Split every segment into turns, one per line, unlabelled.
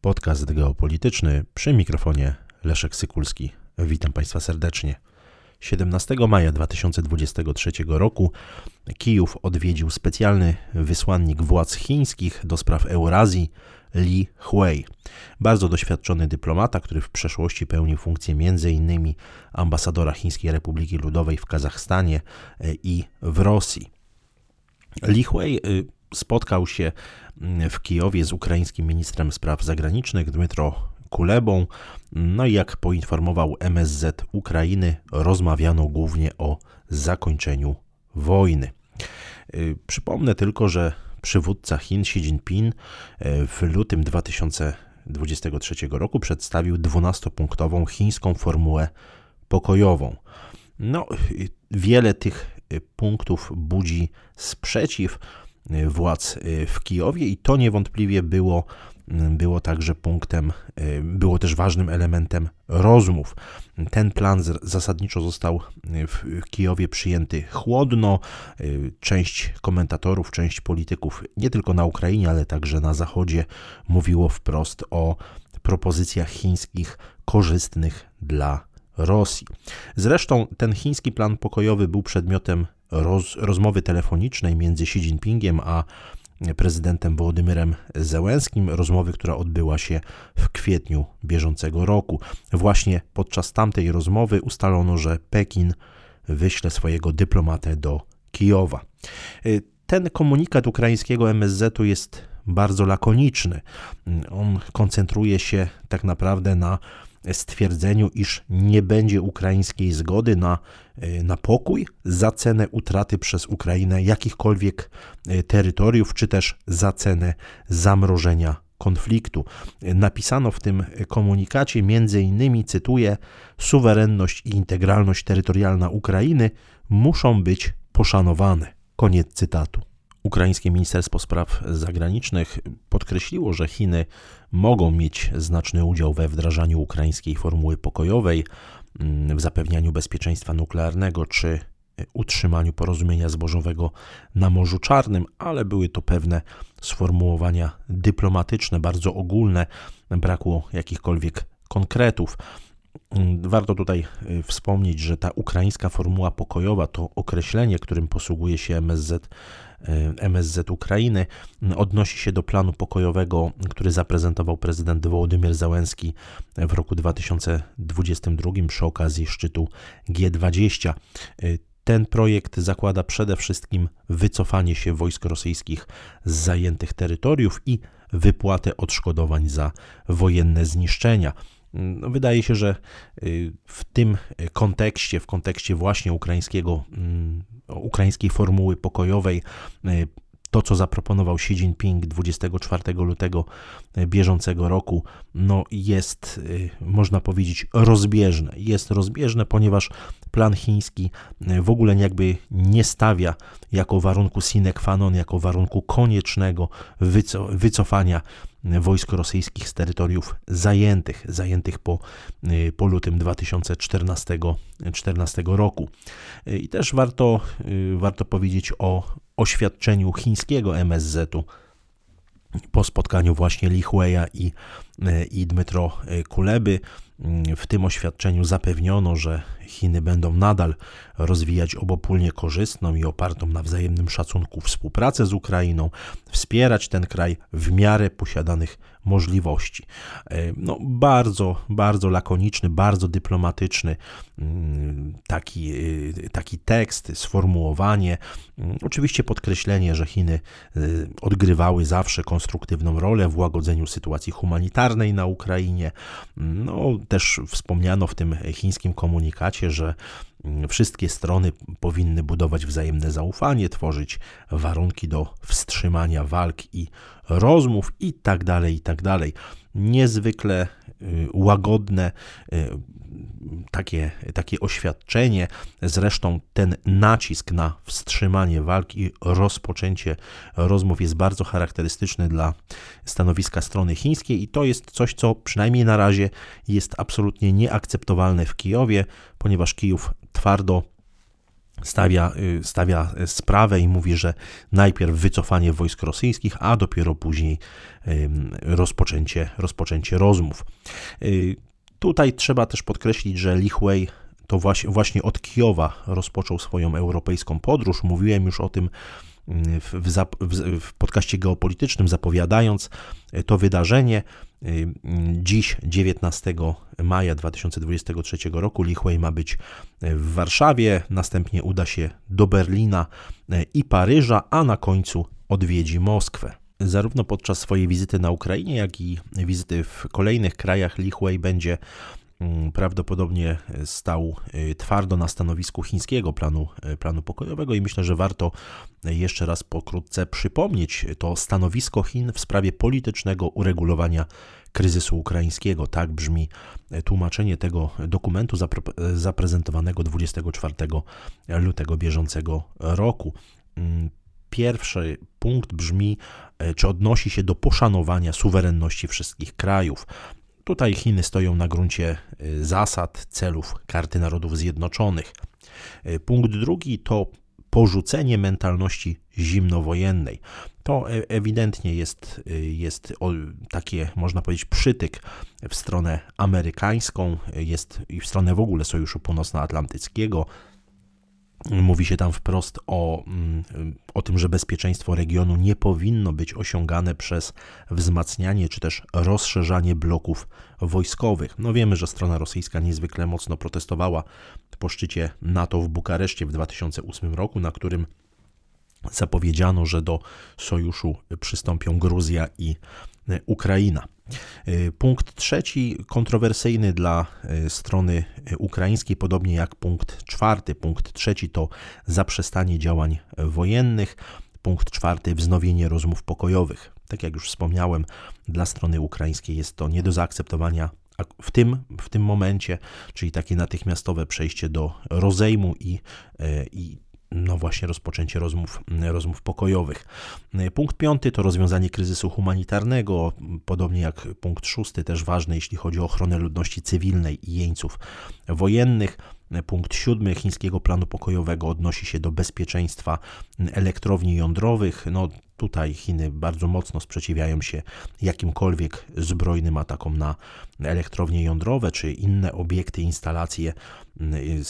Podcast geopolityczny przy mikrofonie Leszek Sykulski. Witam Państwa serdecznie. 17 maja 2023 roku Kijów odwiedził specjalny wysłannik władz chińskich do spraw Eurazji Li Hui. Bardzo doświadczony dyplomata, który w przeszłości pełnił funkcję m.in. ambasadora Chińskiej Republiki Ludowej w Kazachstanie i w Rosji. Li Hui y, spotkał się mm, w Kijowie z ukraińskim ministrem spraw zagranicznych Dmytro Kulebą. No i jak poinformował MSZ Ukrainy, rozmawiano głównie o zakończeniu wojny. Y, przypomnę tylko, że przywódca Chin Xi Jinping y, w lutym 2023 roku przedstawił 12-punktową chińską formułę pokojową. No, wiele tych punktów budzi sprzeciw władz y, w Kijowie i to niewątpliwie było, mm, było także punktem, y, było też ważnym elementem rozmów. Ten plan zasadniczo został y, w Kijowie przyjęty chłodno. Część komentatorów, część polityków, nie tylko na Ukrainie, ale także na Zachodzie, mówiło wprost o propozycjach chińskich korzystnych dla Rosji. Zresztą ten chiński plan pokojowy był przedmiotem roz, rozmowy telefonicznej między Xi Jinpingiem a prezydentem Wołodymyrem Zełenskim, rozmowy, która odbyła się w kwietniu bieżącego roku. Właśnie podczas tamtej rozmowy ustalono, że Pekin wyśle swojego dyplomatę do Kijowa. Ten komunikat ukraińskiego MSZ-u jest bardzo lakoniczny. On koncentruje się tak naprawdę na stwierdzeniu, iż nie będzie ukraińskiej zgody na, na pokój za cenę utraty przez Ukrainę jakichkolwiek e, terytoriów, czy też za cenę zamrożenia konfliktu. Napisano w tym komunikacie między innymi, cytuję, suwerenność i integralność terytorialna Ukrainy muszą być poszanowane. Koniec cytatu. Ukraińskie Ministerstwo Spraw Zagranicznych podkreśliło, że Chiny mogą mieć znaczny udział we wdrażaniu ukraińskiej formuły pokojowej, w zapewnianiu bezpieczeństwa nuklearnego czy utrzymaniu porozumienia zbożowego na Morzu Czarnym, ale były to pewne sformułowania dyplomatyczne, bardzo ogólne, brakło jakichkolwiek konkretów. Warto tutaj y, wspomnieć, że ta ukraińska formuła pokojowa to określenie, którym posługuje się MSZ Y, MSZ Ukrainy odnosi się do planu pokojowego, który zaprezentował prezydent Wołodymyr Załęski w roku 2022 przy okazji szczytu G20. Y, ten projekt zakłada przede wszystkim wycofanie się wojsk rosyjskich z zajętych terytoriów i wypłatę odszkodowań za wojenne zniszczenia. No, wydaje się, że y, w tym kontekście, w kontekście właśnie ukraińskiego, mm, ukraińskiej formuły pokojowej, y, to, co zaproponował Xi Jinping 24 lutego y, bieżącego roku, no jest, można powiedzieć, rozbieżne. Jest rozbieżne, ponieważ plan chiński w ogóle jakby nie stawia jako warunku sine qua non, jako warunku koniecznego wycofania wojsk rosyjskich z terytoriów zajętych, zajętych po, y, po lutym 2014 14 roku. Y, I też warto, y, warto powiedzieć o oświadczeniu chińskiego MSZ-u po spotkaniu właśnie Li Hueya i, i Dmytro Kuleby. W tym oświadczeniu zapewniono, że Chiny będą nadal rozwijać obopólnie korzystną i opartą na wzajemnym szacunku współpracę z Ukrainą, wspierać ten kraj w miarę posiadanych możliwości. E, no, bardzo, bardzo lakoniczny, bardzo dyplomatyczny mm, taki, e, taki tekst, sformułowanie. Mm, oczywiście podkreślenie, że Chiny e, odgrywały zawsze konstruktywną rolę w łagodzeniu sytuacji humanitarnej na Ukrainie. No, też wspomniano w tym chińskim komunikacie, że wszystkie strony powinny budować wzajemne zaufanie, tworzyć warunki do wstrzymania walk i rozmów i tak dalej, i tak dalej. Niezwykle y, łagodne y, takie, takie oświadczenie. Zresztą ten nacisk na wstrzymanie walki i rozpoczęcie rozmów jest bardzo charakterystyczny dla stanowiska strony chińskiej i to jest coś, co przynajmniej na razie jest absolutnie nieakceptowalne w Kijowie, ponieważ Kijów twardo stawia, y, stawia sprawę i mówi, że najpierw wycofanie wojsk rosyjskich, a dopiero później rozpoczęcie, rozpoczęcie rozmów. Tutaj trzeba też podkreślić, że Li Hui to właśnie, od Kijowa rozpoczął swoją europejską podróż. Mówiłem już o tym w, w, w podcaście geopolitycznym, zapowiadając to wydarzenie. Dziś, 19 maja 2023 roku, Lichway ma być w Warszawie, następnie uda się do Berlina i Paryża, a na końcu odwiedzi Moskwę. Zarówno podczas swojej wizyty na Ukrainie, jak i wizyty w kolejnych krajach Lichway będzie Mm, prawdopodobnie stał y, twardo na stanowisku chińskiego planu, y, planu pokojowego i myślę, że warto jeszcze raz pokrótce przypomnieć to stanowisko Chin w sprawie politycznego uregulowania kryzysu ukraińskiego. Tak brzmi tłumaczenie tego dokumentu zaprezentowanego 24 lutego bieżącego roku. Pierwszy punkt brzmi, y, czy odnosi się do poszanowania suwerenności wszystkich krajów. Tutaj Chiny stoją na gruncie y, zasad, celów Karty Narodów Zjednoczonych. Y, punkt drugi to porzucenie mentalności zimnowojennej. To e, ewidentnie jest, jest takie, można powiedzieć, przytyk w stronę amerykańską, jest i w stronę w ogóle Sojuszu Północnoatlantyckiego, Mówi się tam wprost o, mm, o tym, że bezpieczeństwo regionu nie powinno być osiągane przez wzmacnianie czy też rozszerzanie bloków wojskowych. No wiemy, że strona rosyjska niezwykle mocno protestowała po szczycie NATO w Bukareszcie w 2008 roku, na którym zapowiedziano, że do sojuszu przystąpią Gruzja i Ukraina. Y, punkt trzeci, kontrowersyjny dla y, strony ukraińskiej, podobnie jak punkt czwarty. Punkt trzeci to zaprzestanie działań wojennych. Punkt czwarty, wznowienie rozmów pokojowych. Tak jak już wspomniałem, dla strony ukraińskiej jest to nie do zaakceptowania w tym, w tym momencie, czyli takie natychmiastowe przejście do rozejmu i, y, i no właśnie rozpoczęcie rozmów, rozmów pokojowych. Punkt piąty to rozwiązanie kryzysu humanitarnego, podobnie jak punkt szósty, też ważny, jeśli chodzi o ochronę ludności cywilnej i jeńców wojennych. Punkt siódmy chińskiego planu pokojowego odnosi się do bezpieczeństwa elektrowni jądrowych. No, tutaj Chiny bardzo mocno sprzeciwiają się jakimkolwiek zbrojnym atakom na elektrownie jądrowe czy inne obiekty, instalacje mm,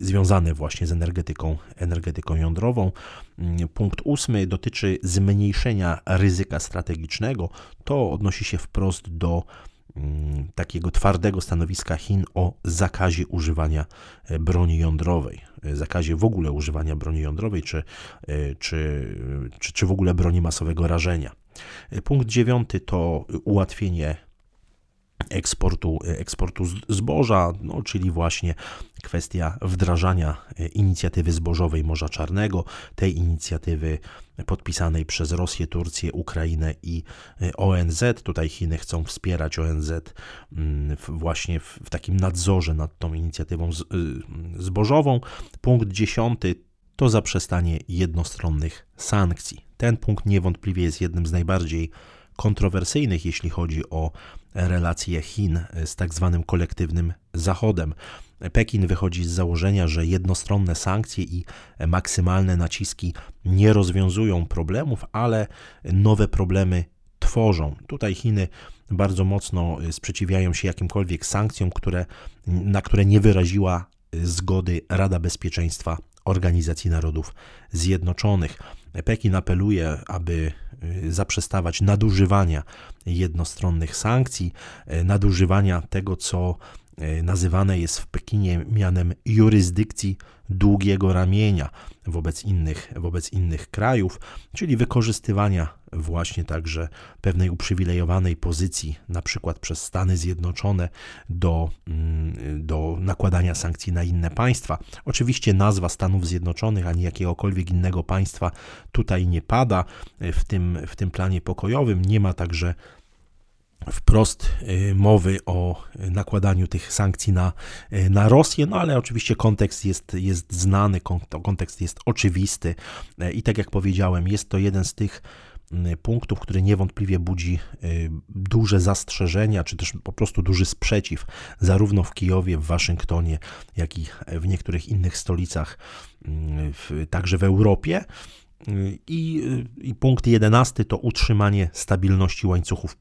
związane właśnie z energetyką, energetyką jądrową. Mm, punkt ósmy dotyczy zmniejszenia ryzyka strategicznego. To odnosi się wprost do takiego twardego stanowiska Chin o zakazie używania e, broni jądrowej, e, zakazie w ogóle używania broni jądrowej, czy, e, czy, czy, czy w ogóle broni masowego rażenia. Punkt dziewiąty to ułatwienie eksportu, eksportu zboża, no, czyli właśnie kwestia wdrażania inicjatywy zbożowej Morza Czarnego, tej inicjatywy podpisanej przez Rosję, Turcję, Ukrainę i ONZ. Tutaj Chiny chcą wspierać ONZ mm, właśnie w, takim nadzorze nad tą inicjatywą y, zbożową. Punkt dziesiąty to zaprzestanie jednostronnych sankcji. Ten punkt niewątpliwie jest jednym z najbardziej kontrowersyjnych, jeśli chodzi o relacje Chin z tak zwanym kolektywnym Zachodem. Pekin wychodzi z założenia, że jednostronne sankcje i maksymalne naciski nie rozwiązują problemów, ale nowe problemy tworzą. Tutaj Chiny bardzo mocno sprzeciwiają się jakimkolwiek sankcjom, które, na które nie wyraziła zgody Rada Bezpieczeństwa Organizacji Narodów Zjednoczonych. Pekin apeluje, aby y, zaprzestawać nadużywania jednostronnych sankcji, y, nadużywania tego, co nazywane jest w Pekinie mianem jurysdykcji długiego ramienia wobec innych, wobec innych krajów, czyli wykorzystywania właśnie także pewnej uprzywilejowanej pozycji, na przykład przez Stany Zjednoczone, do, mm, do nakładania sankcji na inne państwa. Oczywiście nazwa Stanów Zjednoczonych ani jakiegokolwiek innego państwa tutaj nie pada w tym, w tym planie pokojowym. Nie ma także wprost y, mowy o nakładaniu tych sankcji na, y, na Rosję, no ale oczywiście kontekst jest, jest znany, kontekst jest oczywisty y, i tak jak powiedziałem, jest to jeden z tych punktów, który niewątpliwie budzi duże zastrzeżenia, czy też po prostu duży sprzeciw, zarówno w Kijowie, w Waszyngtonie, jak i w niektórych innych stolicach, także w Europie. I, I punkt jedenasty to utrzymanie stabilności łańcuchów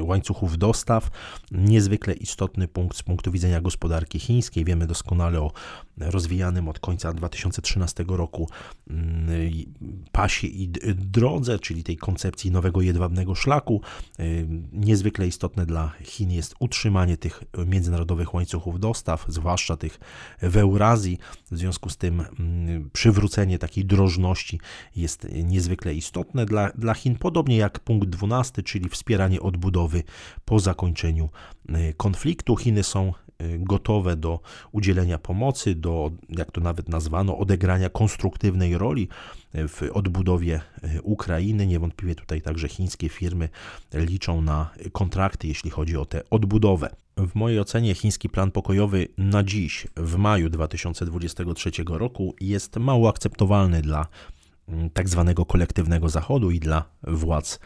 łańcuchów dostaw. Niezwykle istotny punkt z punktu widzenia gospodarki chińskiej. Wiemy doskonale o rozwijanym od końca 2013 roku mm, pasie i drodze, czyli tej koncepcji nowego jedwabnego szlaku. Y, niezwykle istotne dla Chin jest utrzymanie tych międzynarodowych łańcuchów dostaw, zwłaszcza tych w Eurazji. W związku z tym mm, przywrócenie takiej drożności jest niezwykle istotne dla, dla Chin, podobnie jak punkt 12, czyli wspieranie od odbudowy po zakończeniu e, konfliktu. Chiny są e, gotowe do udzielenia pomocy, do, jak to nawet nazwano, odegrania konstruktywnej roli e, w odbudowie Ukrainy. Niewątpliwie tutaj także chińskie firmy liczą na kontrakty, jeśli chodzi o tę odbudowę. W mojej ocenie chiński plan pokojowy na dziś, w maju 2023 roku, jest mało akceptowalny dla mm, tak zwanego kolektywnego Zachodu i dla władz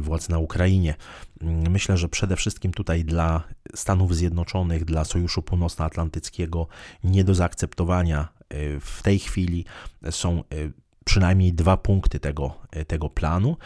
władz na Ukrainie. Mm, myślę, że przede wszystkim tutaj dla Stanów Zjednoczonych, dla Sojuszu Północnoatlantyckiego nie do zaakceptowania e, w tej chwili są e, przynajmniej dwa punkty tego, tego planu,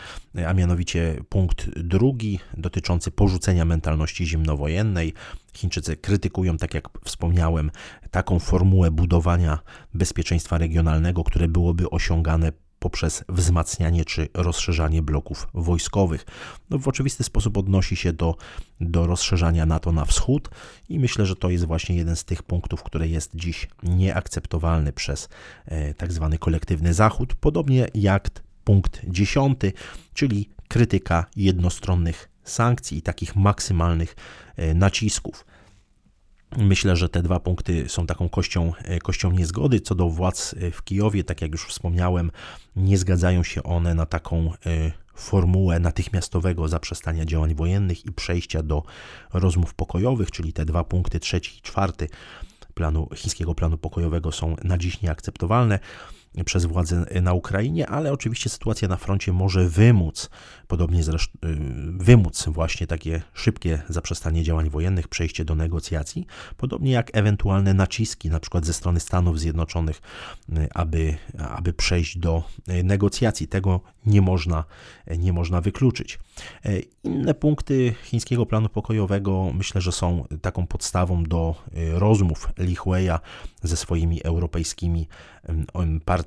a mianowicie punkt drugi dotyczący porzucenia mentalności zimnowojennej. Chińczycy krytykują, tak jak wspomniałem, taką formułę budowania bezpieczeństwa regionalnego, które byłoby osiągane poprzez wzmacnianie czy rozszerzanie bloków wojskowych. No, w oczywisty sposób odnosi się do, do rozszerzania NATO na wschód i myślę, że to jest właśnie jeden z tych punktów, który jest dziś nieakceptowalny przez e, tak zwany kolektywny Zachód, podobnie jak punkt dziesiąty, czyli krytyka jednostronnych sankcji i takich maksymalnych e, nacisków. Myślę, że te dwa punkty są taką kością, e, kością niezgody. Co do władz e, w Kijowie, tak jak już wspomniałem, nie zgadzają się one na taką e, formułę natychmiastowego zaprzestania działań wojennych i przejścia do rozmów pokojowych, czyli te dwa punkty, trzeci i czwarty planu, chińskiego planu pokojowego są na dziś nieakceptowalne przez władze na Ukrainie, ale oczywiście sytuacja na froncie może wymóc, podobnie zresztą, y, wymóc właśnie takie szybkie zaprzestanie działań wojennych, przejście do negocjacji, podobnie jak ewentualne naciski, na przykład ze strony Stanów Zjednoczonych, y, aby, aby przejść do y, negocjacji. Tego nie można, nie można wykluczyć. Inne punkty chińskiego planu pokojowego myślę, że są taką podstawą do rozmów Li Hueya ze swoimi europejskimi partnerami.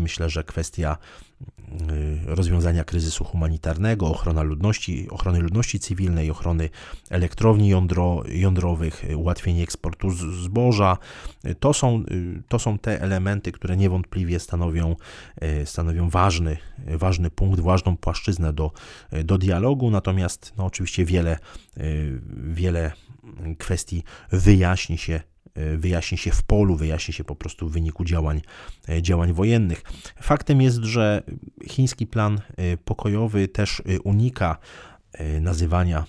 Myślę, że kwestia y, rozwiązania kryzysu humanitarnego, ochrona ludności, ochrony ludności cywilnej, ochrony elektrowni jądro, jądrowych, ułatwienie eksportu zboża, to są, y, to są te elementy, które niewątpliwie stanowią, y, stanowią ważny, ważny punkt, ważną płaszczyznę do, do dialogu, natomiast no, oczywiście wiele, wiele kwestii wyjaśni się wyjaśni się w polu, wyjaśni się po prostu w wyniku działań, e, działań wojennych. Faktem jest, że chiński plan e, pokojowy też unika nazywania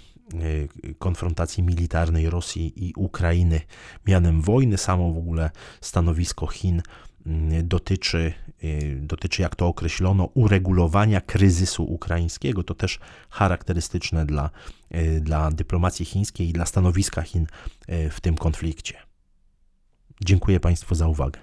konfrontacji militarnej Rosji i Ukrainy mianem wojny. Samo w ogóle stanowisko Chin mm, dotyczy, dotyczy, jak to określono, uregulowania kryzysu ukraińskiego. To też charakterystyczne dla, dla dyplomacji chińskiej i dla stanowiska Chin w tym konflikcie. Dziękuję Państwu za uwagę.